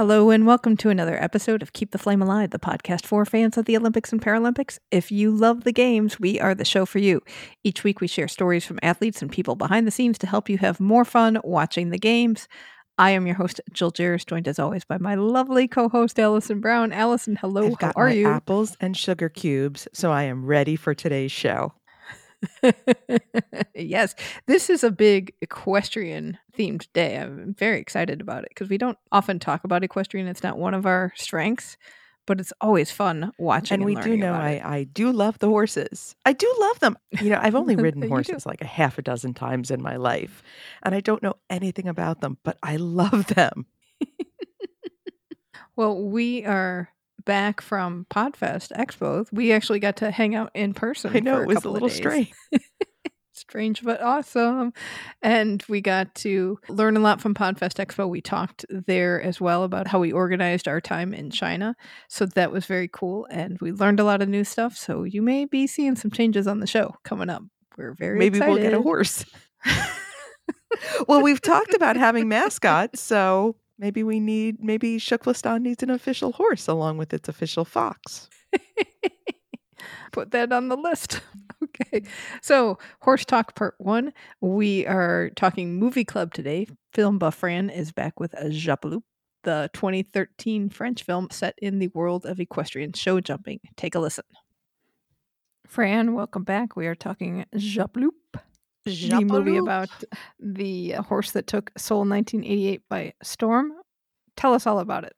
Hello and welcome to another episode of Keep the Flame Alive, the podcast for fans of the Olympics and Paralympics. If you love the games, we are the show for you. Each week we share stories from athletes and people behind the scenes to help you have more fun watching the games. I am your host, Jill Jaracz, joined as always by my lovely co-host Alison Brown. Alison, hello, I've how got are my you? apples and sugar cubes, so I am ready for today's show. yes, this is a big equestrian themed day. I'm very excited about it because we don't often talk about equestrian. It's not one of our strengths, but it's always fun watching. And we do know I, it. I do love the horses. I do love them. You know, I've only ridden horses like a half a dozen times in my life, and I don't know anything about them, but I love them. Well, we are back from Podfest Expo. We actually got to hang out in person. I know it was a little strange. strange but awesome. And we got to learn a lot from Podfest Expo. We talked there as well about how we organized our time in China. So that was very cool. And we learned a lot of new stuff. So you may be seeing some changes on the show coming up. We're very Maybe excited. we'll get a horse. well, we've talked about having mascots, so maybe we need maybe TKFLASTAN needs an official horse along with its official fox. Put that on the list. okay. So, Horse Talk Part 1. We are talking movie club today. Film buff Fran is back with a Jappeloup, the 2013 French film set in the world of equestrian show jumping. Take a listen. Fran, welcome back. We are talking Jappeloup, the movie about the horse that took Seoul 1988 by storm. Tell us all about it.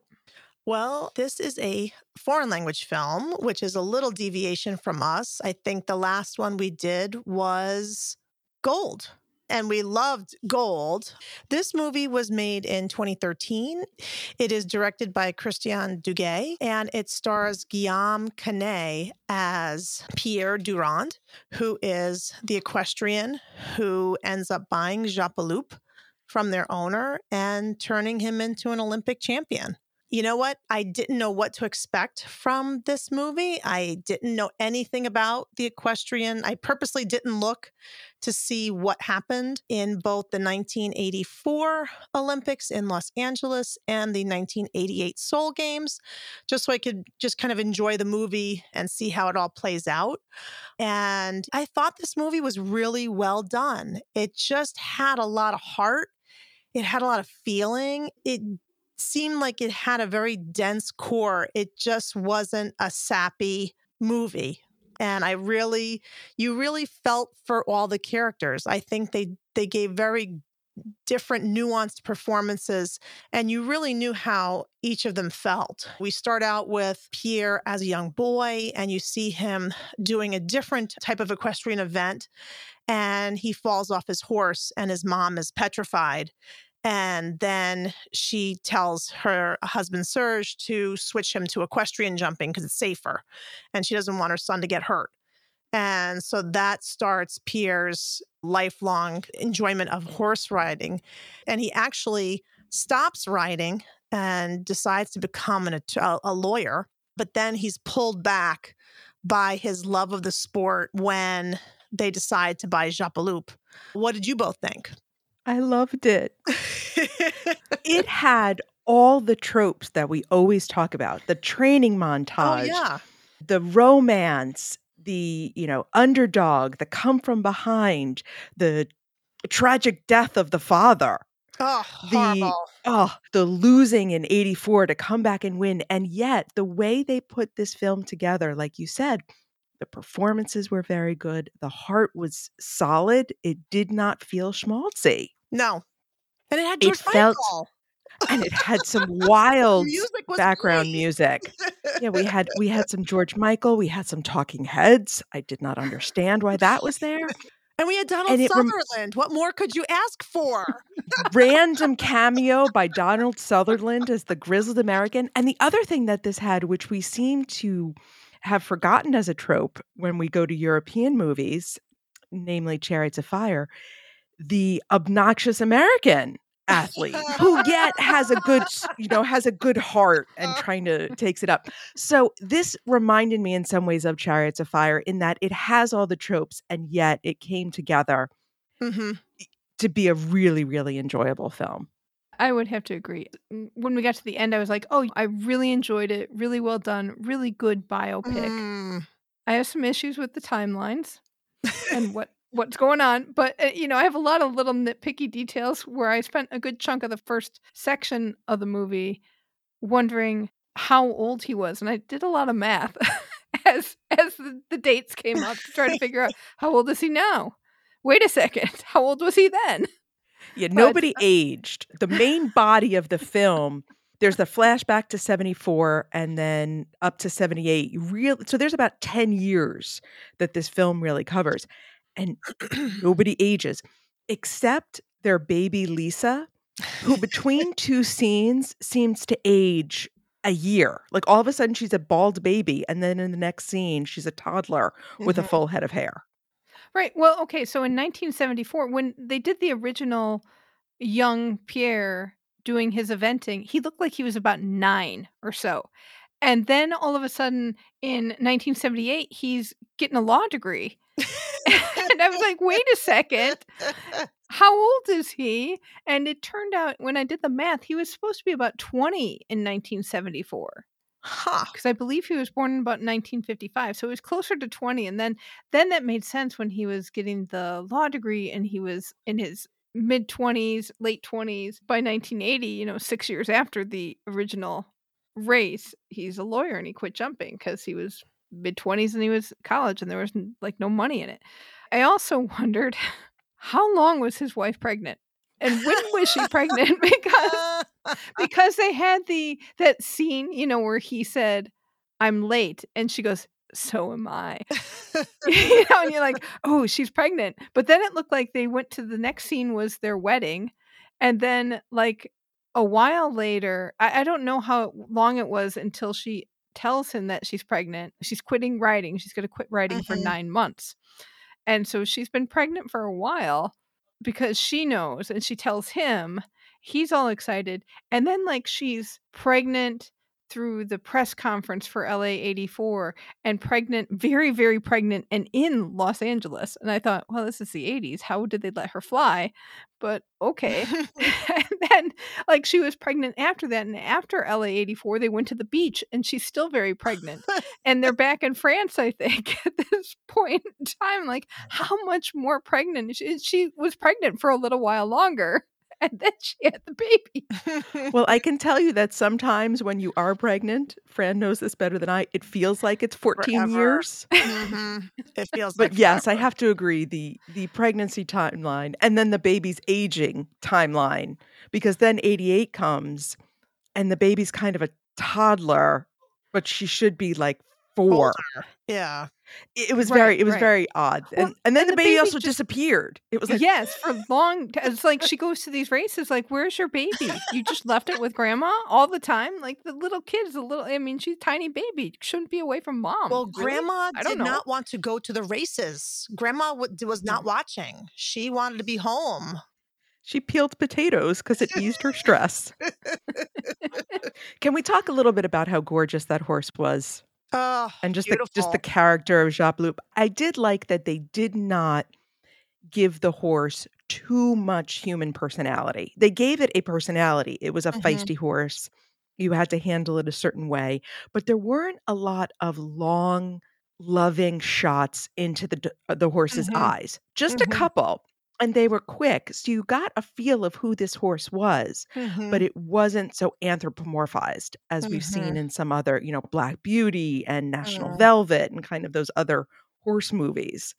Well, this is a foreign language film, which is a little deviation from us. I think the last one we did was Gold, and we loved Gold. This movie was made in 2013. It is directed by Christian Duguay, and it stars Guillaume Canet as Pierre Durand, who is the equestrian who ends up buying Jappeloup from their owner and turning him into an Olympic champion. You know what? I didn't know what to expect from this movie. I didn't know anything about the equestrian. I purposely didn't look to see what happened in both the 1984 Olympics in Los Angeles and the 1988 Seoul Games, just so I could just kind of enjoy the movie and see how it all plays out. And I thought this movie was really well done. It just had a lot of heart, it had a lot of feeling. It seemed like it had a very dense core. It just wasn't a sappy movie. And I really, you really felt for all the characters. I think they they gave very different nuanced performances and you really knew how each of them felt. We start out with Pierre as a young boy and you see him doing a different type of equestrian event and he falls off his horse and his mom is petrified and then she tells her husband Serge to switch him to equestrian jumping because it's safer. And she doesn't want her son to get hurt. And so that starts Pierre's lifelong enjoyment of horse riding. And he actually stops riding and decides to become an, a, uh, a lawyer. But then he's pulled back by his love of the sport when they decide to buy Jappeloup. What did you both think? I loved it. It had all the tropes that we always talk about the training oh, montage, yeah. the romance, the, you know, underdog, the come from behind, the tragic death of the father. Oh, The- horrible. Oh, the losing in 84 to come back and win. And yet, the way they put this film together, like you said, the performances were very good. The heart was solid. It did not feel schmaltzy. No. And it had It George felt Michael. And it had some wild music background great. music. Yeah, we had we had some George Michael, we had some talking heads. I did not understand why that was there. And we had Donald rem- Sutherland. what more could you ask for? random cameo by Donald Sutherland as the grizzled American. And the other thing that this had, which we seem to have forgotten as a trope when we go to European movies, namely Chariots of Fire, the obnoxious American athlete who yet has a good you know has a good heart and trying to takes it up. So this reminded me in some ways of chariots of fire in that it has all the tropes and yet it came together hmm to be a really really enjoyable film I would have to agree. Mm, When we got to the end, I was like, oh, I really enjoyed it. Really well done. Really good biopic. Mm. I have some issues with the timelines and what what's going on, but uh, you know, I have a lot of little nitpicky details where I spent a good chunk of the first section of the movie wondering how old he was, and I did a lot of math as as the, the dates came up to try to figure out how old is he now. Wait a second, how old was he then? Yeah But- nobody aged. The main body of the film there's the flashback to 74 and then up to 78 You really so there's about 10 years that this film really covers and nobody ages except their baby lisa who between two scenes seems to age a year. Like all of a sudden she's a bald baby and then in the next scene she's a toddler with a Mhm. full head of hair Right. Well, okay. So in 1974, when they did the original young Pierre doing his eventing, he looked like he was about nine or so. And then all of a sudden in 1978, he's getting a law degree. and I was like, wait a second. How old is he? And it turned out when I did the math, he was supposed to be about 20 in 1974 Huh. because I believe he was born in about 1955, so he was closer to 20. And then, then that made sense when he was getting the law degree and he was in his mid 20s, late 20s. By 1980, you know, six years after the original race, he's a lawyer and he quit jumping because he was mid 20s and he was college and there was like no money in it. I also wondered how long was his wife pregnant and when was she pregnant because because they had the that scene, you know, where he said, "I'm late," and she goes, "So am I." you know, and you're like, "Oh, she's pregnant." But then it looked like they went to the next scene was their wedding, and then like a while later, I, I don't know how long it was until she tells him that she's pregnant. She's quitting writing. She's going to quit writing for Mhm. nine months, and so she's been pregnant for a while because she knows, and she tells him. He's all excited and then like she's pregnant through the press conference for LA 84 and pregnant very very pregnant and in Los Angeles and I thought well this is the 80s how did they let her fly? But okay. And then like she was pregnant after that and after LA 84 they went to the beach and she's still very pregnant and they're back in France I think at this point in time like how much more pregnant? She, she was pregnant for a little while longer and then she had the baby Well, I can tell you that sometimes when you are pregnant, Fran knows this better than I, it feels like it's 14 Forever. years. Mhm. It feels But like yes, I have to agree the the pregnancy timeline and then the baby's aging timeline because then 88 comes and the baby's kind of a toddler, but she should be like 4. Older. Yeah. It, it was Right, very it was right. very odd. Well, and, and then and the the baby, baby also just- disappeared. It was like yes, for long. t- It's like she goes to these races. Like, where's your baby? You just left it with grandma all the time. Like the little kid is a little. I mean, she's a tiny baby. Shouldn't be away from mom. Well, Really? Grandma I did know. not want to go to the races. Grandma w- was not watching. She wanted to be home. She peeled potatoes because it eased her stress. Can we talk a little bit about how gorgeous that horse was Oh, and just the just the character of Jacques? I did like that they did not give the horse too much human personality. They gave it a personality. It was a Mhm. feisty horse. You had to handle it a certain way, but there weren't a lot of long, loving shots into the uh, the horse's Mhm. eyes. Just Mhm. a couple, and they were quick, so you got a feel of who this horse was Mhm. but it wasn't so anthropomorphized as we've seen in some other, you know, Black Beauty and National Mm. Velvet and kind of those other horse movies.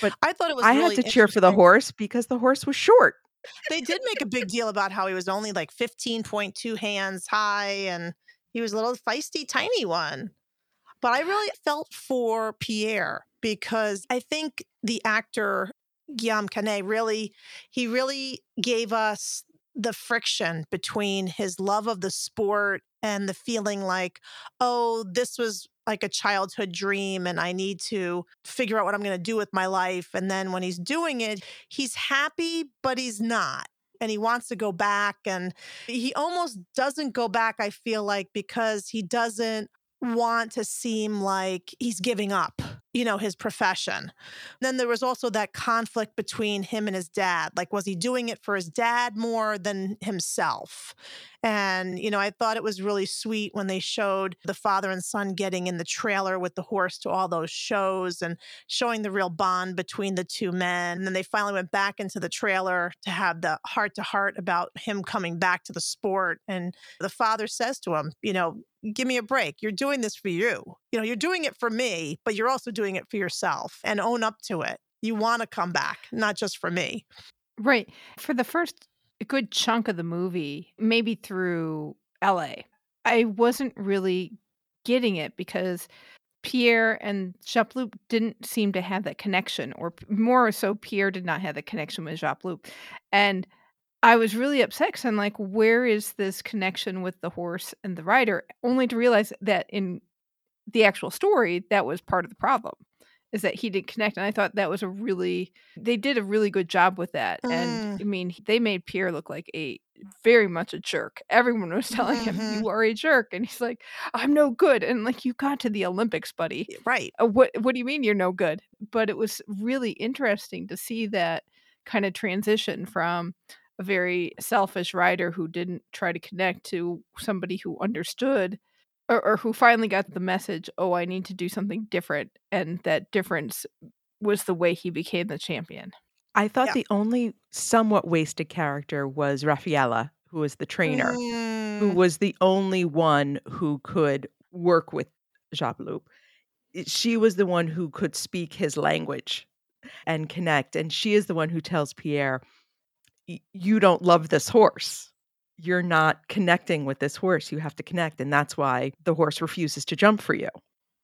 But I thought it was. I really had to cheer for the horse because the horse was short. They did make a big deal about how he was only like 15.2 hands high and he was a little feisty, tiny one. But I really felt for Pierre because I think the actor Guillaume Canet really, he really gave us the friction between his love of the sport and the feeling like, oh, this was like a childhood dream and I need to figure out what I'm going to do with my life. And then when he's doing it, he's happy, but he's not. And he wants to go back. And he almost doesn't go back, I feel like, because he doesn't want to seem like he's giving up, you know, his profession. Then there was also that conflict between him and his dad. Like, was he doing it for his dad more than himself? And, you know, I thought it was really sweet when they showed the father and son getting in the trailer with the horse to all those shows and showing the real bond between the two men. And then they finally went back into the trailer to have the heart to heart about him coming back to the sport. And the father says to him, you know, give me a break. You're doing this for you. You know, you're doing it for me, but you're also doing it for yourself and own up to it. You want to come back, not just for me. Right. For the first good chunk of the movie, maybe through LA, I wasn't really getting it because Pierre and Jappeloup didn't seem to have that connection, or more so, Pierre did not have the connection with Jappeloup. And I was really upset because I'm like, where is this connection with the horse and the rider? Only to realize that in the actual story, that was part of the problem is that he didn't connect. And I thought that was a really, they did a really good job with that. Mm. And I mean, they made Pierre look like a very much a jerk. Everyone was telling Mhm. him, you are a jerk. And he's like, I'm no good. And like, you got to the Olympics, buddy. Right. Uh, what what do you mean you're no good but it was really interesting to see that kind of transition from a very selfish rider who didn't try to connect to somebody who understood or, or who finally got the message oh i need to do something different and that difference was the way he became the champion I thought Yeah. the only somewhat wasted character was Raphaëlle, who was the trainer, who Mm. was the only one who could work with Jappeloup. She was the one who could speak his language and connect. And she is the one who tells Pierre, You don't love this horse. You're not connecting with this horse. You have to connect. And that's why the horse refuses to jump for you.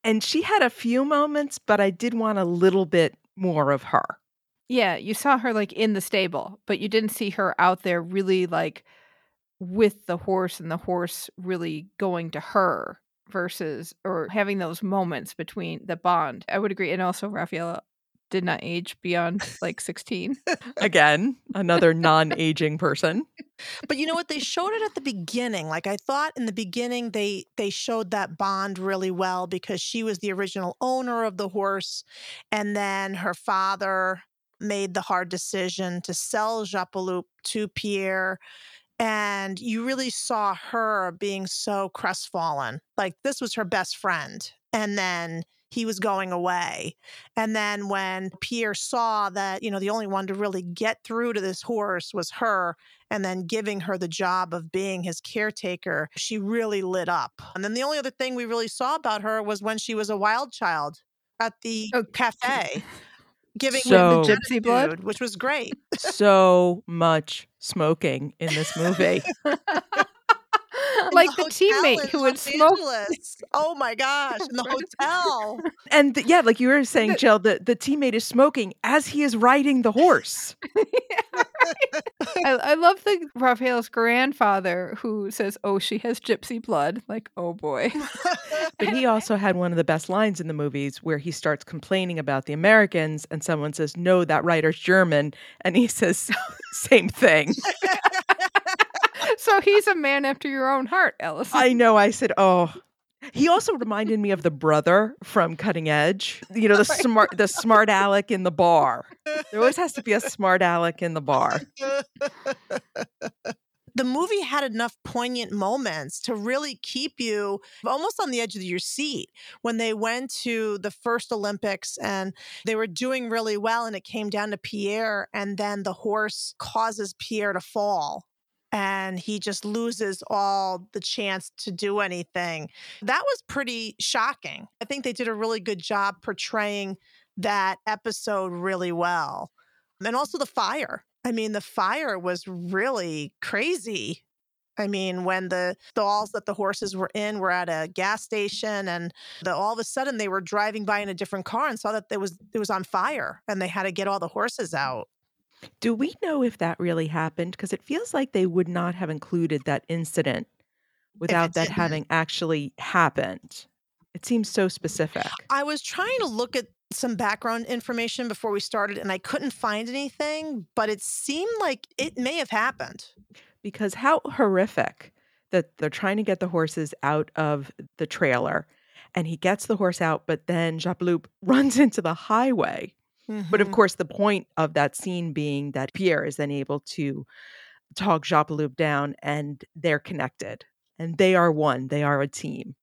And she had a few moments, but I did want a little bit more of her. yeah you saw her like in the stable but you didn't see her out there really like with the horse and the horse really going to her versus or having those moments between the bond i would agree and also Raphaëlle did not age beyond like 16 Again, another non aging person. But you know what? They showed it at the beginning. Like I thought in the beginning, they they showed that bond really well because she was the original owner of the horse, and then her father made the hard decision to sell Jappeloup to Pierre. And you really saw her being so crestfallen. Like this was her best friend. And then he was going away. And then when Pierre saw that, you know, the only one to really get through to this horse was her, and then giving her the job of being his caretaker, she really lit up. And then the only other thing we really saw about her was when she was a wild child at the Oh, cafe, giving So- him The gypsy blood? which was great. so much smoking in this movie. Like the, hotel teammate who would Los smoke Angeles. Oh my gosh, in the hotel. and th- yeah, like you were saying, Jill, the, the teammate is smoking as he is riding the horse. I, I love the Raphaëlle's grandfather who says, "Oh, she has gypsy blood." Like, oh boy. But he also had one of the best lines in the movies where he starts complaining about the Americans, and someone says, No, that writer's German. And he says, Same thing. So he's a man after your own heart, Alison. I know. I said, Oh. He also reminded me of the brother from Cutting Edge. You know, the smart the smart aleck in the bar. There always has to be a smart aleck in the bar. the movie had enough poignant moments to really keep you almost on the edge of your seat when they went to the first Olympics and they were doing really well and it came down to Pierre and then the horse causes Pierre to fall and he just loses all the chance to do anything. That was pretty shocking. I think they did a really good job portraying that episode really well. And also the fire. I mean, the fire was really crazy I mean, when the stalls that the horses were in were at a gas station, and the, all of a sudden they were driving by in a different car and saw that there was it was on fire, and they had to get all the horses out. Do we know if that really happened? Because it feels like they would not have included that incident without that didn't. having actually happened. It seems so specific. I was trying to look at some background information before we started, and I couldn't find anything, but it seemed like it may have happened. Because how horrific that they're trying to get the horses out of the trailer and he gets the horse out, but then Jappeloup runs into the highway. But of Mhm. course, the point of that scene being that Pierre is then able to talk Jappeloup down and they're connected and they are one, they are a team,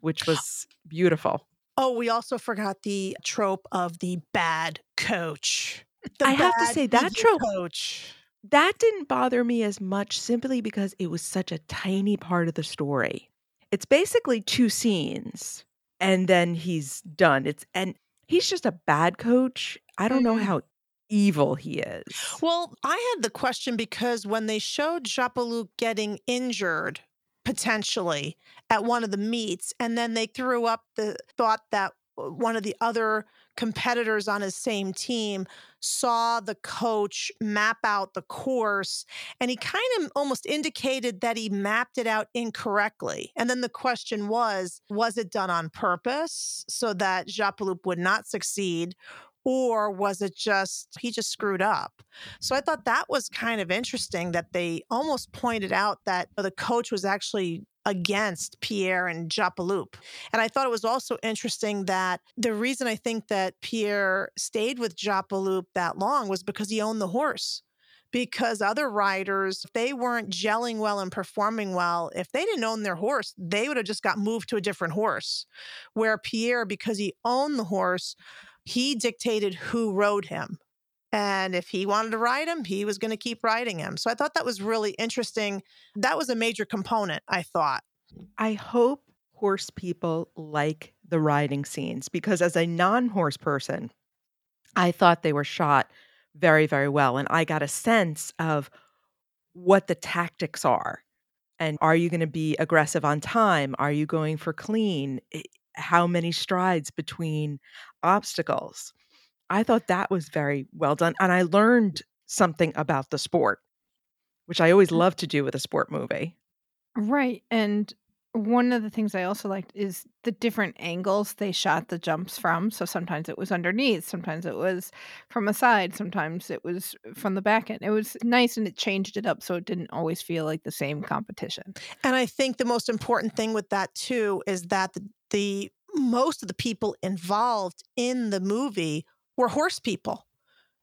which was beautiful. Oh, we also forgot the trope of the bad coach. The I have to say, that trope- coach. That didn't bother me as much simply because it was such a tiny part of the story. It's basically two scenes and then he's done. It's and he's just a bad coach. I don't know Mhm. how evil he is. Well, I had the question because when they showed Jappeloup getting injured potentially at one of the meets, and then they threw up the thought that uh, one of the other competitors on his same team saw the coach map out the course and he kind of almost indicated that he mapped it out incorrectly. And then the question was was it done on purpose so that Jappeloup would not succeed? Or was it just he just screwed up? So I thought that was kind of interesting that they almost pointed out that the coach was actually against Pierre and Jappeloup. And I thought it was also interesting that the reason I think that Pierre stayed with Jappeloup that long was because he owned the horse. Because other riders, if they weren't gelling well and performing well, if they didn't own their horse, they would have just got moved to a different horse. Where Pierre, because he owned the horse, he dictated who rode him. And if he wanted to ride him, he was going to keep riding him. So I thought that was really interesting. That was a major component, I thought. I hope horse people like the riding scenes because as a non-horse person, I thought they were shot very, very well. And I got a sense of what the tactics are. And are you going to be aggressive on time? Are you going for clean? How many strides between obstacles? I thought that was very well done. And I learned something about the sport, which I always mm. love to do with a sport movie. Right. And one of the things I also liked is the different angles they shot the jumps from. So sometimes it was underneath, sometimes it was from a side, sometimes it was from the back end. It was nice and it changed it up so it didn't always feel like the same competition. And I think the most important thing with that too is that the, the most of the people involved in the movie were horse people.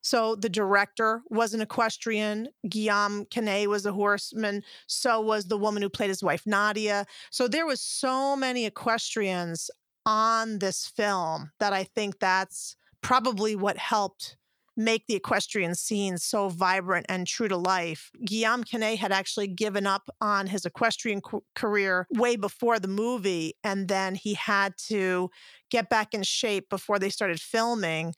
So the director was an equestrian. Guillaume Canet was a horseman. So was the woman who played his wife, Nadia. So there was so many equestrians on this film that I think that's probably what helped make the equestrian scene so vibrant and true to life. Guillaume Canet had actually given up on his equestrian c- career way before the movie, and then he had to get back in shape before they started filming.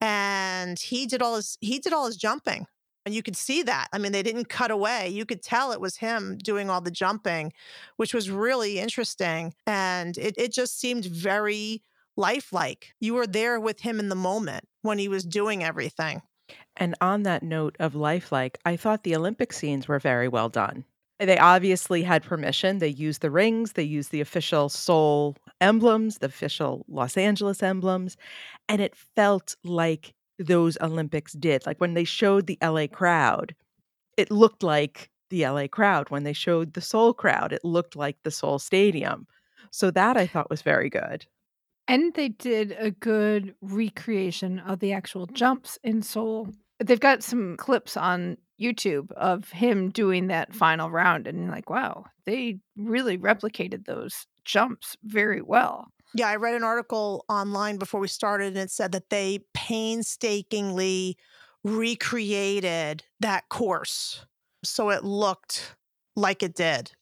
And he did all his he did all his jumping. And you could see that. I mean, they didn't cut away. You could tell it was him doing all the jumping, which was really interesting. And it, it just seemed very lifelike. You were there with him in the moment when he was doing everything. And on that note of lifelike, I thought the Olympic scenes were very well done. They obviously had permission. They used the rings, they used the official Seoul emblems, the official Los Angeles emblems, and it felt like those Olympics did. Like when they showed the LA crowd, it looked like the LA crowd. When they showed the Seoul crowd, it looked like the Seoul Stadium. So that I thought was very good. And they did a good recreation of the actual mm-hmm. jumps in Seoul. They've got some clips on YouTube of him doing that mm-hmm. final round, and you're like, wow, they really replicated those jumps very well. Yeah, I read an article online before we started, and it said that they painstakingly recreated that course so it looked like it did.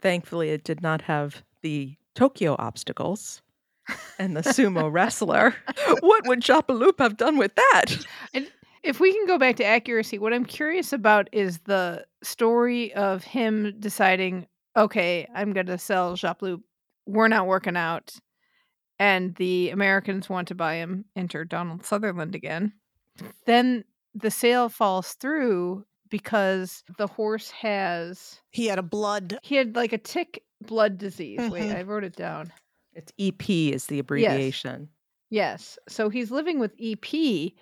Thankfully, it did not have the Tokyo obstacles and the sumo wrestler. What would Jappeloup have done with that? if we can go back to accuracy, what I'm curious about is the story of him deciding, okay, I'm going to sell Jappeloup. We're not working out. And the Americans want to buy him. Enter Donald Sutherland again. Then the sale falls through because the horse has He had a blood. he had like a tick blood disease. Wait, Mhm. I wrote it down. It's EP is the abbreviation. Yes. yes. So he's living with EP.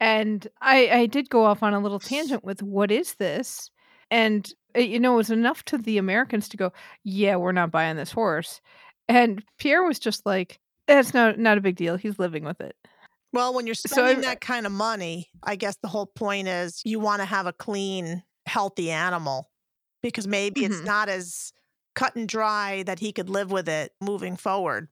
And I, I did go off on a little tangent with what is this? And, uh, you know, it was enough to the Americans to go, yeah, we're not buying this horse. And Pierre was just like, it's not, not a big deal. He's living with it. Well, when you're So spending I- that kind of money, I guess the whole point is you want to have a clean, healthy animal because maybe it's Mhm. not as cut and dry that he could live with it moving forward.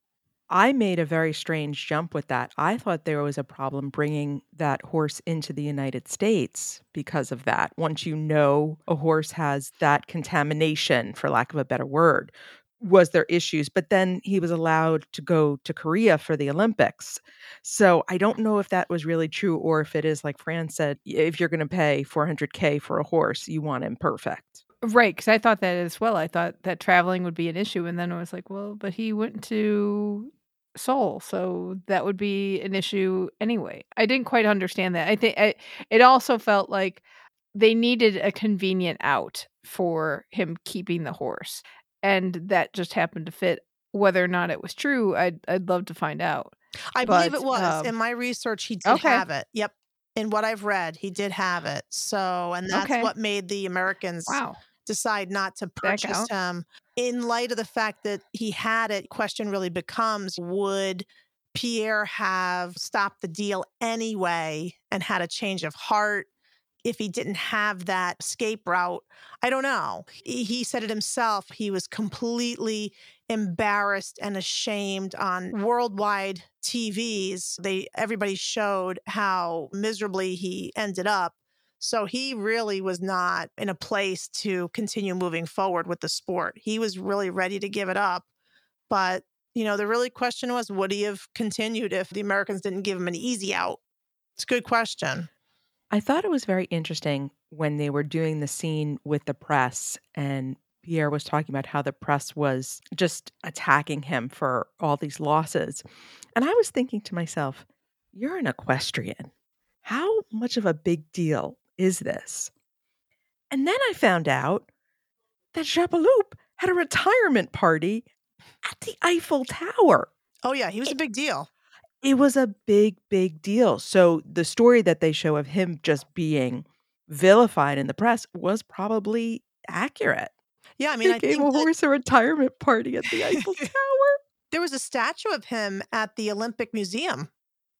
I made a very strange jump with that. I thought there was a problem bringing that horse into the United States because of that. Once you know a horse has that contamination, for lack of a better word, was there issues? But then he was allowed to go to Korea for the Olympics. So I don't know if that was really true or if it is like Fran said, if you're going to pay 400K for a horse, you want him perfect. Right. Because I thought that as well. I thought that traveling would be an issue. And then I was like, well, but he went to Seoul. So that would be an issue anyway. I didn't quite understand that. I think I, it also felt like they needed a convenient out for him keeping the horse. And that just happened to fit. Whether or not it was true, I'd, I'd love to find out. I believe it was. um, In my research, he did okay. have it. Yep. In what I've read, he did have it. So, and that's Okay. what made the Americans Wow. Decide not to purchase him. In light of the fact that he had it, question really becomes would Pierre have stopped the deal anyway and had a change of heart if he didn't have that escape route? I don't know. He he said it himself. He was completely embarrassed and ashamed on worldwide TVs. They everybody showed how miserably he ended up. So he really was not in a place to continue moving forward with the sport. He was really ready to give it up. But, you know, the really question was would he have continued if the Americans didn't give him an easy out? It's a good question. I thought it was very interesting when they were doing the scene with the press and Pierre was talking about how the press was just attacking him for all these losses. And I was thinking to myself, you're an equestrian. How much of a big deal is this? And then I found out that Jappeloup had a retirement party at the Eiffel Tower Oh, yeah, he was a big deal. it was a big big deal so the story that they show of him just being vilified in the press was probably accurate Yeah, I mean, they I gave a that horse a retirement party at the eiffel tower there was a statue of him at the Olympic Museum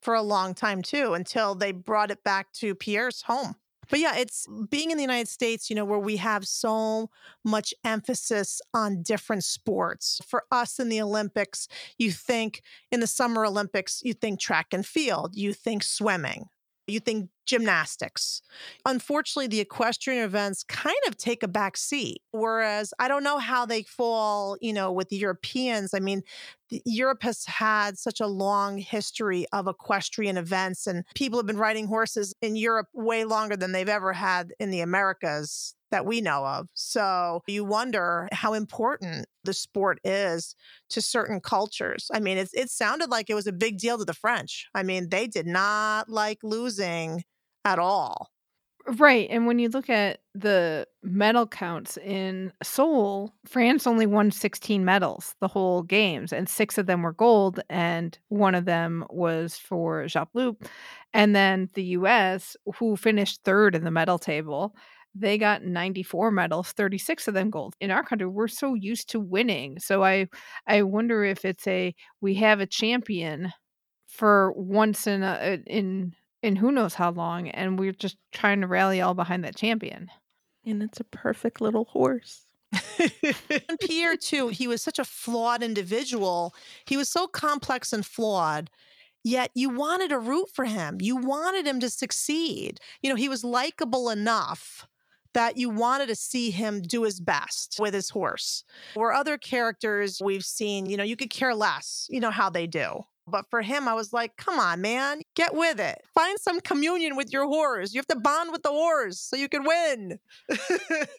for a long time too until they brought it back to Pierre's home. But yeah, it's being in the United States, you know, where we have so much emphasis on different sports. For us in the Olympics, you think in the Summer Olympics, you think track and field, you think swimming, you think gymnastics. Unfortunately, the equestrian events kind of take a back seat. Whereas I don't know how they fall, you know, with the Europeans. I mean, Europe has had such a long history of equestrian events, and people have been riding horses in Europe way longer than they've ever had in the Americas that we know of. So you wonder how important the sport is to certain cultures. I mean, it's, it sounded like it was a big deal to the French. I mean, they did not like losing at all. Right. And when you look at the medal counts in Seoul, France only won 16 medals the whole games, and six of them were gold, and one of them was for Jappeloup. And then the US, who finished third in the medal table, they got 94 medals, 36 of them gold. In our country, we're so used to winning. So I I wonder if it's a we have a champion for once in a in in who knows how long and we're just trying to rally all behind that champion and it's a perfect little horse and Pierre, too, he was such a flawed individual. He was so complex and flawed, yet you wanted to root for him. You wanted him to succeed. You know, he was likable enough that you wanted to see him do his best with his horse. Where other characters we've seen, you know, you could care less, you know, how they do. But for him, I was like, come on, man, get with it. Find some communion with your horse. You have to bond with the horse so you can win.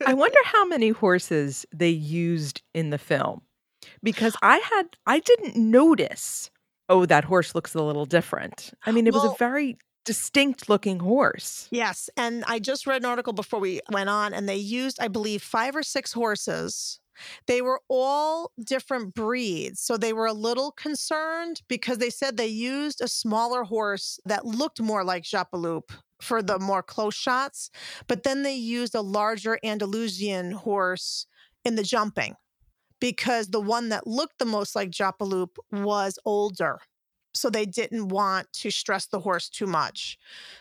I wonder how many horses they used in the film because I had I didn't notice. Oh, that horse looks a little different. I mean, it was a very distinct looking horse. Yes. And I just read an article before we went on, and they used, I believe, five or six horses. They were all different breeds. So they were a little concerned because they said they used a smaller horse that looked more like Jappeloup for the more close shots. But then they used a larger Andalusian horse in the jumping because the one that looked the most like Jappeloup was older. So they didn't want to stress the horse too much.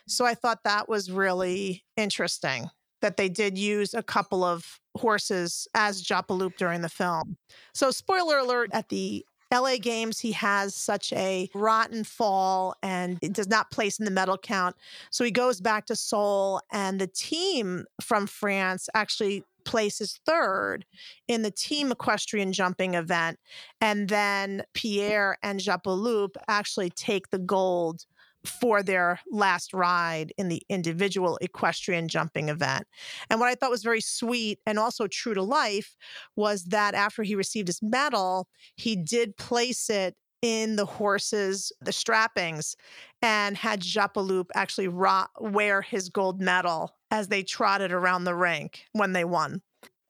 So I thought that was really interesting that they did use a couple of horses as Jappeloup during the film. So, spoiler alert at the LA Games, he has such a rotten fall and it does not place in the medal count. So he goes back to Seoul, and the team from France actually places third in the team equestrian jumping event. And then Pierre and Jappeloup actually take the gold for their last ride in the individual equestrian jumping event. And what I thought was very sweet and also true to life was that after he received his medal, he did place it in the horses, the strappings, and had Jappeloup actually ro- wear his gold medal as they trotted around the rink when they won.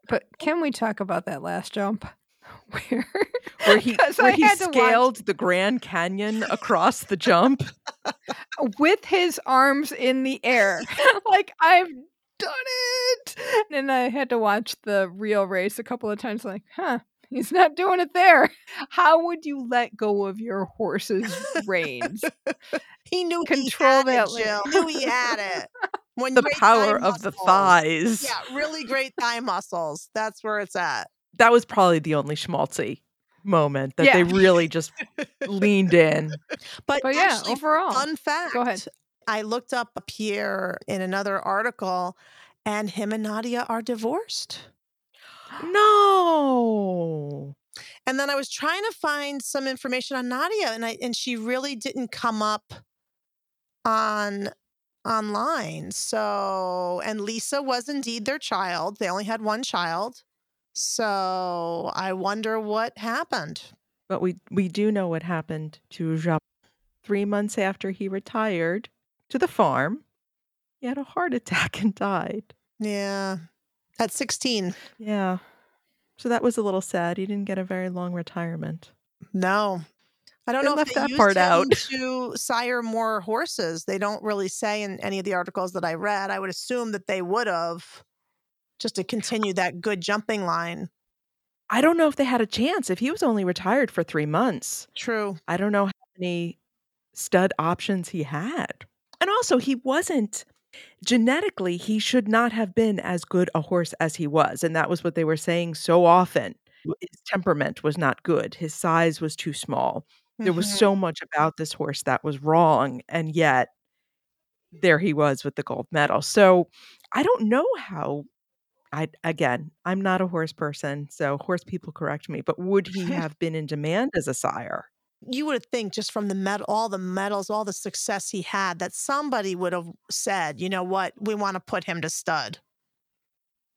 But can we talk about that last jump? Where, Where he where he had to watch- scaled the Grand Canyon across the jump. with his arms in the air. like I've done it. And I had to watch the real race a couple of times like, huh, he's not doing it there. How would you let go of your horse's reins? He knew Control he had that it. Jill. Knew he had it. When The power of the thighs. Yeah, really great thigh muscles. That's where it's at. That was probably the only schmaltzy moment that they really just leaned in. But, But yeah, actually, overall. fun fact. Go ahead. I looked up Pierre in another article, and him and Nadia are divorced. No. And then I was trying to find some information on Nadia, and I and she really didn't come up on online. So, and Lisa was indeed their child. They only had one child. So I wonder what happened. But we we do know what happened to Jacques. Three months after he retired to the farm, he had a heart attack and died. Yeah. At 16. Yeah. So that was a little sad. He didn't get a very long retirement. No. I don't They know left if they that used part out. to sire more horses. They don't really say in any of the articles that I read. I would assume that they would have just to continue that good jumping line. I don't know if they had a chance. If he was only retired for three months, True. I don't know how many stud options he had. And also, he wasn't genetically, he should not have been as good a horse as he was. And that was what they were saying so often. His temperament was not good, his size was too small. There was Mhm. so much about this horse that was wrong. And yet, there he was with the gold medal. So I don't know how. I again, I'm not a horse person, so horse people correct me. But would he have been in demand as a sire? You would think just from the med- all the medals, all the success he had, that somebody would have said, you know what, we want to put him to stud.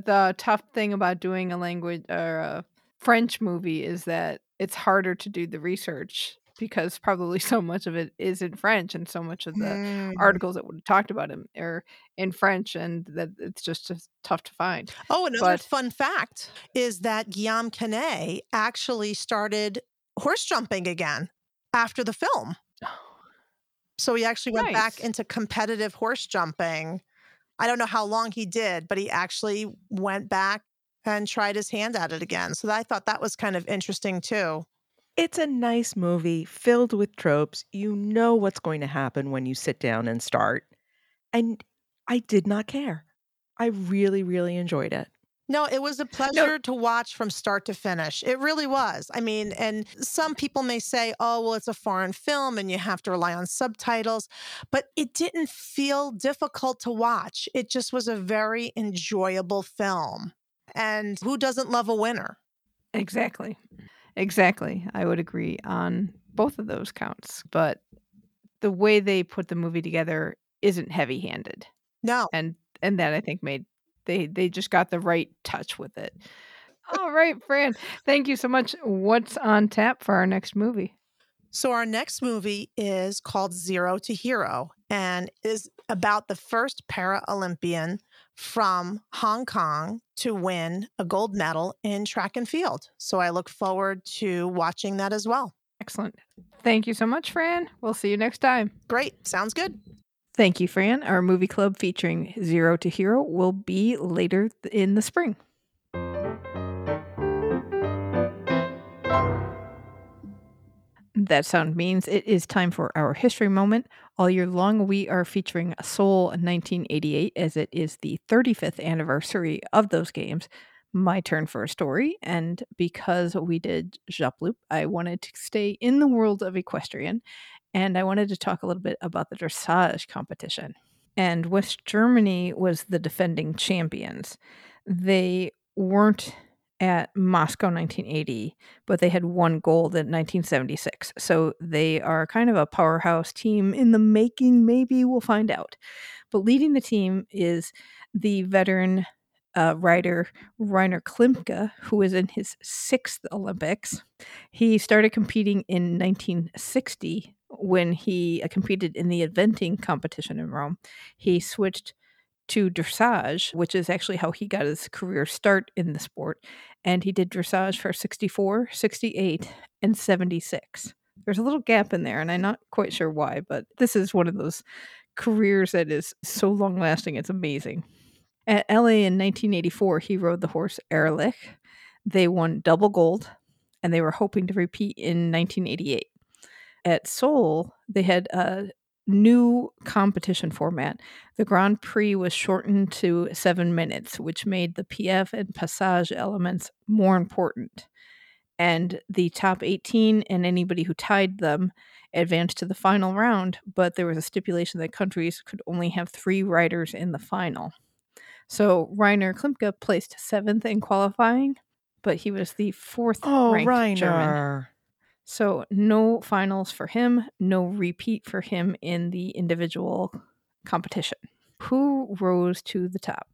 The tough thing about doing a language or a French movie is that it's harder to do the research because probably so much of it is in French and so much of the Mm. articles that would have talked about him are in French and that it's just, tough to find. Oh, another But- fun fact is that Guillaume Canet actually started horse jumping again after the film. Oh. So he actually went back into competitive horse jumping. I don't know how long he did, but he actually went back and tried his hand at it again. So I thought that was kind of interesting too. It's a nice movie filled with tropes. You know what's going to happen when you sit down and start. And I did not care. I really, really enjoyed it. No, it was a pleasure to watch from start to finish. It really was. I mean, and some people may say, oh, well, it's a foreign film and you have to rely on subtitles, but it didn't feel difficult to watch. It just was a very enjoyable film. And who doesn't love a winner? Exactly. Exactly. I would agree on both of those counts, but the way they put the movie together isn't heavy-handed. No. And and that I think made they they just got the right touch with it. All right, Fran. Thank you so much. What's on tap for our next movie? So our next movie is called Zero to Hero and is about the first para Olympian from Hong Kong to win a gold medal in track and field. So I look forward to watching that as well. Excellent. Thank you so much, Fran. We'll see you next time. Great. Sounds good. Thank you, Fran. Our movie club featuring Zero to Hero will be later in the spring. That sound means it is time for our history moment. All year long, we are featuring Seoul 1988 as it is the 35th anniversary of those games. My turn for a story, and because we did Jappeloup, I wanted to stay in the world of equestrian, and I wanted to talk a little bit about the dressage competition. And West Germany was the defending champions. They weren't at Moscow 1980, but they had won gold in 1976. So they are kind of a powerhouse team in the making, maybe we'll find out. But leading the team is the veteran uh, rider Rainer Klimke, who is in his sixth Olympics. He started competing in 1960 when he uh, competed in the eventing competition in Rome. He switched to dressage, which is actually how he got his career start in the sport. And he did dressage for 64, 68, and 76. There's a little gap in there, and I'm not quite sure why, but this is one of those careers that is so long lasting, it's amazing. At LA in 1984, he rode the horse Ahlerich. They won double gold, and they were hoping to repeat in 1988. At Seoul, they had a new competition format. The Grand Prix was shortened to seven minutes, which made the piaffe and Passage elements more important. And the top 18 and anybody who tied them advanced to the final round, but there was a stipulation that countries could only have three riders in the final. So Rainer Klimke placed seventh in qualifying, but he was the fourth Oh, ranked German. So no finals for him, no repeat for him in the individual competition. Who rose to the top?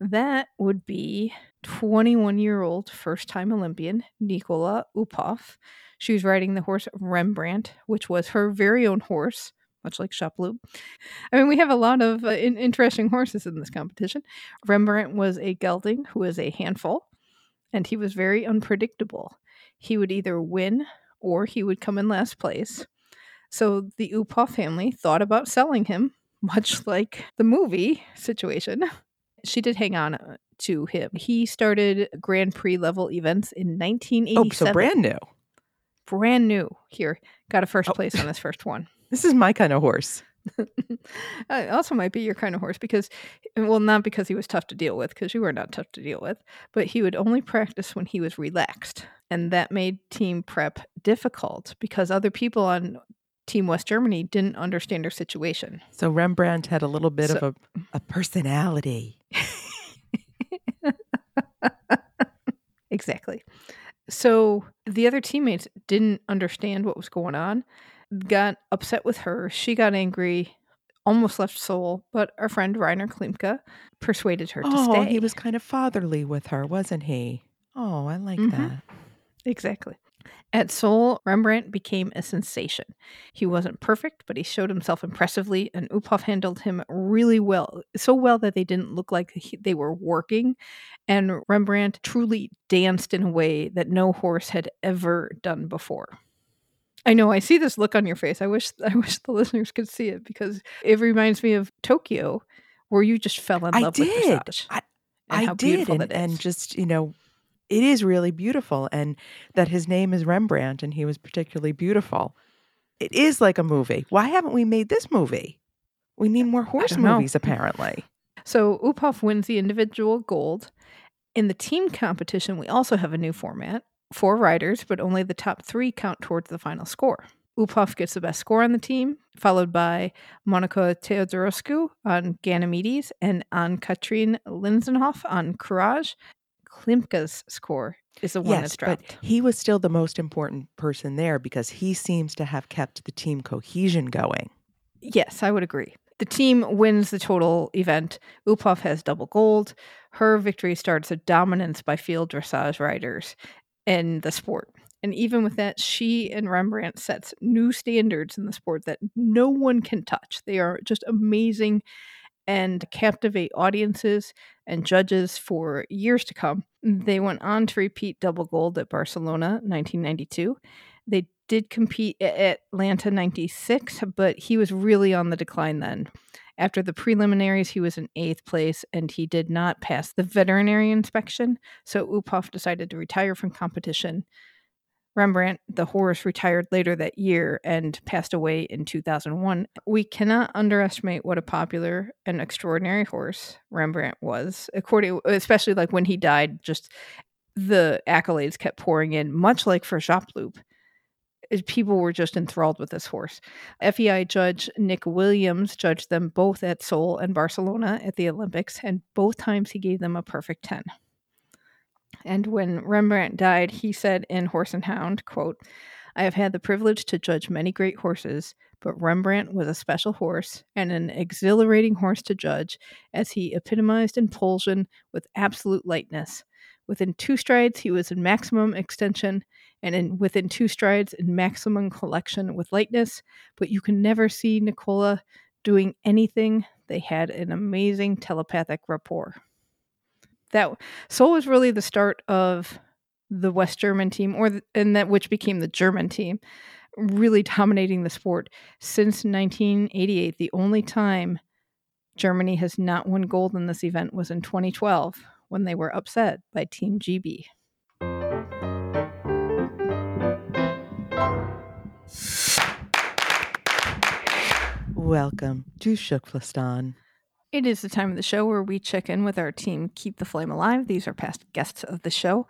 That would be 21 year old first time Olympian Nicola Uphoff. She was riding the horse Rembrandt, which was her very own horse, much like Jappeloup. I mean, we have a lot of uh, in- interesting horses in this competition. Rembrandt was a gelding who was a handful, and he was very unpredictable. He would either win or he would come in last place. So the Uphoff family thought about selling him, much like the movie situation. She did hang on uh, to him. He started Grand Prix level events in 1987. Oh, so brand new. brand new. Here, got a first Oh. place on his first one. This is my kind of horse. Uh, also might be your kind of horse because, well, not because he was tough to deal with, because you were not tough to deal with, but he would only practice when he was relaxed. And that made team prep difficult because other people on Team West Germany didn't understand her situation. So Rembrandt had a little bit So- of a, a personality. Exactly. So the other teammates didn't understand what was going on, got upset with her. She got angry, almost left Seoul, but our friend Rainer Klimke persuaded her to Oh, stay. he was kind of fatherly with her, wasn't he? Oh, I like Mhm. that. Exactly. At Seoul, Rembrandt became a sensation. He wasn't perfect, but he showed himself impressively, and Uphoff handled him really well. So well that they didn't look like he, they were working. And Rembrandt truly danced in a way that no horse had ever done before. I know I see this look on your face. I wish I wish the listeners could see it because it reminds me of Tokyo, where you just fell in I love with did. dressage. I, and I did. And, and just, you know, it is really beautiful. And that his name is Rembrandt and he was particularly beautiful. It is like a movie. Why haven't we made this movie? We need more horse don't know. movies, apparently. So Uphoff wins the individual gold. In the team competition, we also have a new format. Four riders, but only the top three count towards the final score. Uphoff gets the best score on the team, followed by Monica Theodorescu on Ganymedes and Anne Kathrin Linsenhoff on Courage. Klimke's score is the one yes, that's but he was still the most important person there because he seems to have kept the team cohesion going. Yes, I would agree. The team wins the total event. Uphoff has double gold. Her victory starts a dominance by field dressage riders in the sport. And even with that, she and Rembrandt sets new standards in the sport that no one can touch. They are just amazing and captivate audiences and judges for years to come. They went on to repeat double gold at Barcelona 1992. They did compete at Atlanta 96, but he was really on the decline then. After the preliminaries, he was in eighth place and he did not pass the veterinary inspection. So Uphoff decided to retire from competition. Rembrandt, the horse, retired later that year and passed away in 2001. We cannot underestimate what a popular and extraordinary horse Rembrandt was. According, especially like when he died, just the accolades kept pouring in, much like for Jappeloup people were just enthralled with this horse. FEI judge Nick Williams judged them both at Seoul and Barcelona at the Olympics, and both times he gave them a perfect 10. And when Rembrandt died, he said in Horse and Hound, quote, I have had the privilege to judge many great horses, but Rembrandt was a special horse and an exhilarating horse to judge, as he epitomized impulsion with absolute lightness. Within two strides, he was in maximum extension, and in within two strides in maximum collection with lightness. But you can never see Nicola doing anything. They had an amazing telepathic rapport. That Seoul was really the start of the West German team, or the, and that which became the German team, really dominating the sport since 1988. The only time Germany has not won gold in this event was in 2012 when they were upset by Team GB. Welcome to TKFLASTAN. It is the time of the show where we check in with our team Keep the Flame Alive. These are past guests of the show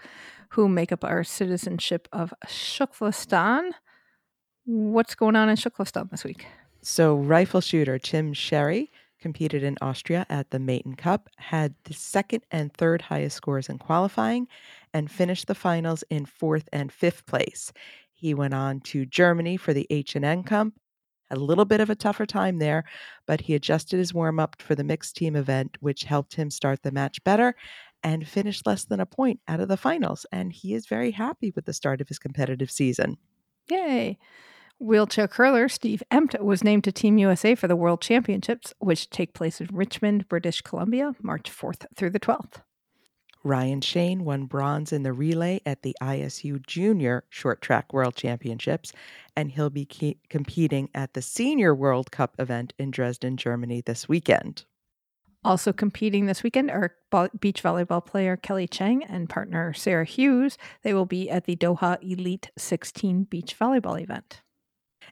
who make up our citizenship of TKFLASTAN. What's going on in TKFLASTAN this week? So, rifle shooter Tim Sherry competed in Austria at the Meyton Cup, had the second and third highest scores in qualifying, and finished the finals in fourth and fifth place. He went on to Germany for the H&N Cup, a little bit of a tougher time there, but he adjusted his warm up for the mixed team event, which helped him start the match better and finished less than a point out of the finals. And he is very happy with the start of his competitive season. Yay! Wheelchair curler Steve Emt was named to Team USA for the World Championships, which take place in Richmond, British Columbia, March 4th through the 12th. Ryan Shane won bronze in the relay at the ISU Junior Short Track World Championships, and he'll be ke- competing at the Senior World Cup event in Dresden, Germany this weekend. Also competing this weekend are beach volleyball player Kelly Cheng and partner Sarah Hughes. They will be at the Doha Elite 16 beach volleyball event.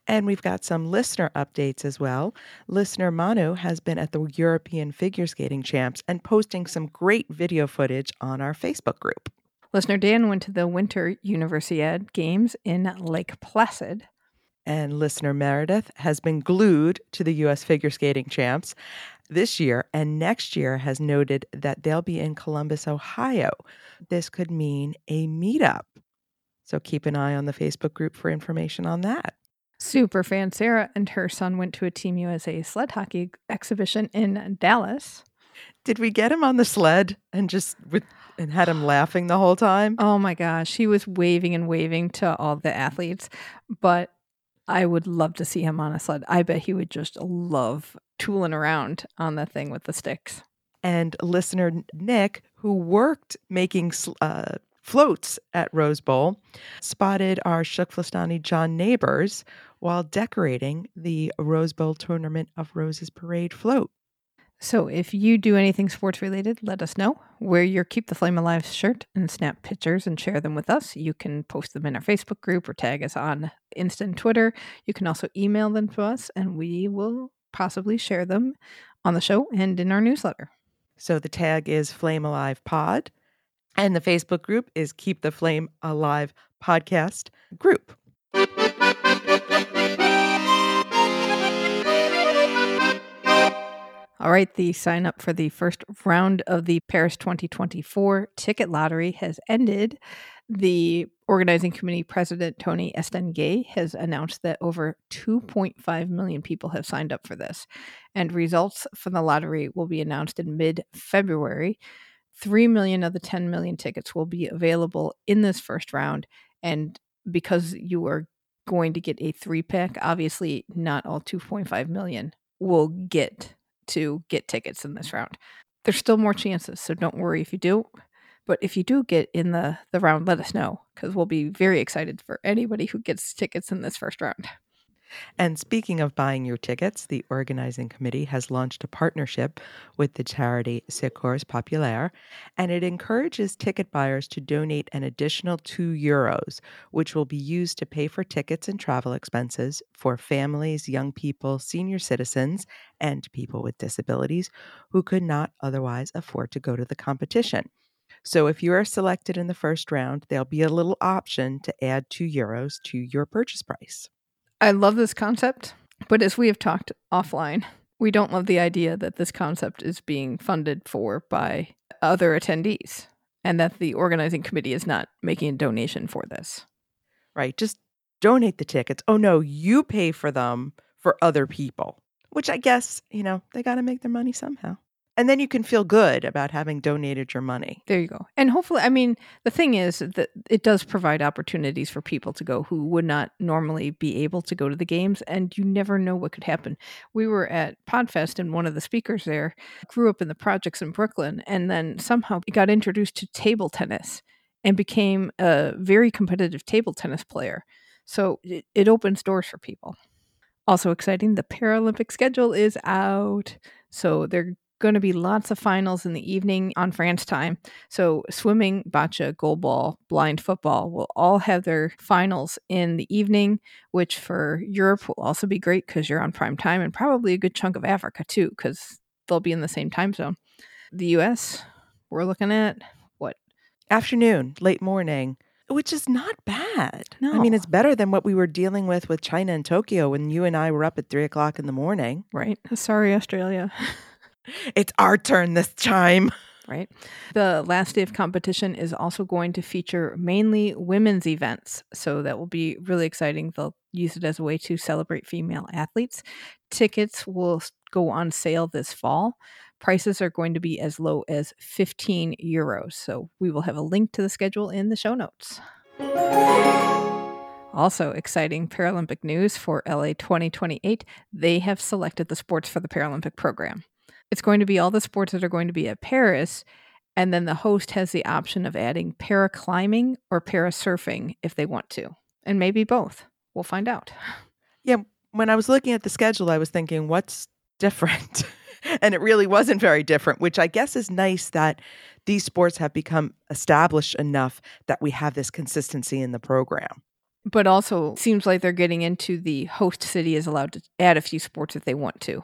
And we've got some listener updates as well. Listener Manu has been at the European Figure Skating Champs and posting some great video footage on our Facebook group. Listener Dan went to the Winter Universiade Games in Lake Placid. And listener Meredith has been glued to the U.S. Figure Skating Champs this year and next year has noted that they'll be in Columbus, Ohio. This could mean a meetup. So keep an eye on the Facebook group for information on that. Super fan Sarah and her son went to a Team USA sled hockey exhibition in Dallas. Did we get him on the sled and just with and had him laughing the whole time? Oh my gosh, he was waving and waving to all the athletes, but I would love to see him on a sled. I bet he would just love tooling around on the thing with the sticks. And listener Nick, who worked making uh, floats at Rose Bowl, spotted our TKFLASTANi John Neighbors while decorating the Rose Bowl Tournament of Roses Parade float. So if you do anything sports related, let us know. Wear your Keep the Flame Alive shirt and snap pictures and share them with us. You can post them in our Facebook group or tag us on Insta and Twitter. You can also email them to us and we will possibly share them on the show and in our newsletter. So the tag is Flame Alive Pod. And the Facebook group is Keep the Flame Alive Podcast Group. All right, the sign up for the first round of the Paris 2024 ticket lottery has ended. The organizing committee president, Tony Estanguet, has announced that over 2.5 million people have signed up for this, and results from the lottery will be announced in mid February. 3 million of the 10 million tickets will be available in this first round, and because you are going to get a three pack, obviously, not all 2.5 million will get to get tickets in this round. There's still more chances, so don't worry if you do. But if you do get in the, the round, let us know because we'll be very excited for anybody who gets tickets in this first round. And speaking of buying your tickets, the organizing committee has launched a partnership with the charity Secours Populaire, and it encourages ticket buyers to donate an additional 2 euros, which will be used to pay for tickets and travel expenses for families, young people, senior citizens, and people with disabilities who could not otherwise afford to go to the competition. So if you are selected in the first round, there'll be a little option to add 2 euros to your purchase price. I love this concept, but as we have talked offline, we don't love the idea that this concept is being funded for by other attendees and that the organizing committee is not making a donation for this. Right? Just donate the tickets. Oh no, you pay for them for other people, which I guess, you know, they got to make their money somehow and then you can feel good about having donated your money. There you go. And hopefully, I mean, the thing is that it does provide opportunities for people to go who would not normally be able to go to the games, and you never know what could happen. We were at Podfest, and one of the speakers there grew up in the projects in Brooklyn, and then somehow got introduced to table tennis and became a very competitive table tennis player. So it, it opens doors for people. Also exciting, the Paralympic schedule is out. So they're going to be lots of finals in the evening on France time. So, swimming, bocce, goalball, blind football will all have their finals in the evening, which for Europe will also be great because you're on prime time and probably a good chunk of Africa too, because they'll be in the same time zone. The US, we're looking at what? Afternoon, late morning. Which is not bad. No. I mean, it's better than what we were dealing with with China and Tokyo when you and I were up at three o'clock in the morning. Right. Sorry, Australia. It's our turn this time. Right. The last day of competition is also going to feature mainly women's events. So that will be really exciting. They'll use it as a way to celebrate female athletes. Tickets will go on sale this fall. Prices are going to be as low as 15 euros. So we will have a link to the schedule in the show notes. Also, exciting Paralympic news for LA 2028. They have selected the sports for the Paralympic program. It's going to be all the sports that are going to be at Paris. And then the host has the option of adding para climbing or para surfing if they want to, and maybe both. We'll find out. Yeah. When I was looking at the schedule, I was thinking, what's different? and it really wasn't very different, which I guess is nice that these sports have become established enough that we have this consistency in the program. But also seems like they're getting into the host city is allowed to add a few sports if they want to.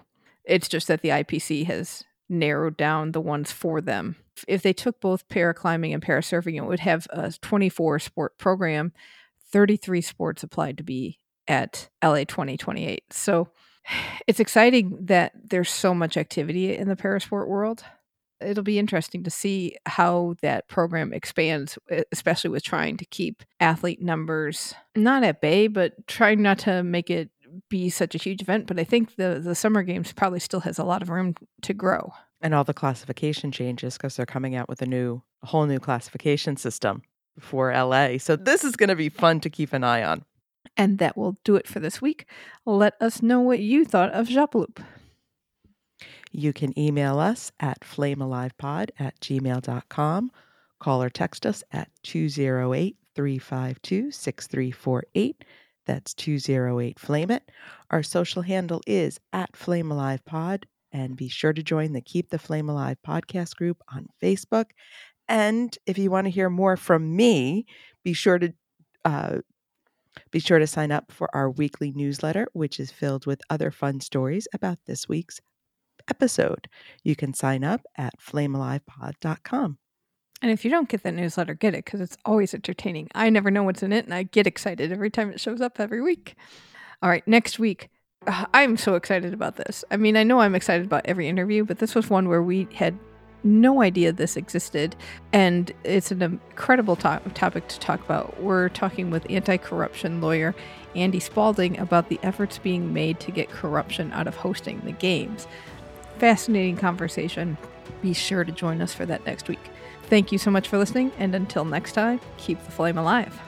It's just that the IPC has narrowed down the ones for them. If they took both paraclimbing and parasurfing, it would have a 24 sport program, 33 sports applied to be at LA 2028. So it's exciting that there's so much activity in the parasport world. It'll be interesting to see how that program expands, especially with trying to keep athlete numbers not at bay, but trying not to make it be such a huge event, but I think the the summer games probably still has a lot of room to grow. And all the classification changes because they're coming out with a new, a whole new classification system for LA. So this is going to be fun to keep an eye on. And that will do it for this week. Let us know what you thought of Jappeloup. You can email us at flamealivepod at gmail.com. Call or text us at 208 352 6348. That's 208 Flame It. Our social handle is at Flame Alive Pod. And be sure to join the Keep the Flame Alive podcast group on Facebook. And if you want to hear more from me, be sure to uh, be sure to sign up for our weekly newsletter, which is filled with other fun stories about this week's episode. You can sign up at flamealivepod.com. And if you don't get that newsletter, get it because it's always entertaining. I never know what's in it, and I get excited every time it shows up every week. All right, next week, uh, I'm so excited about this. I mean, I know I'm excited about every interview, but this was one where we had no idea this existed, and it's an incredible to- topic to talk about. We're talking with anti corruption lawyer Andy Spalding about the efforts being made to get corruption out of hosting the games. Fascinating conversation. Be sure to join us for that next week. Thank you so much for listening, and until next time, keep the flame alive.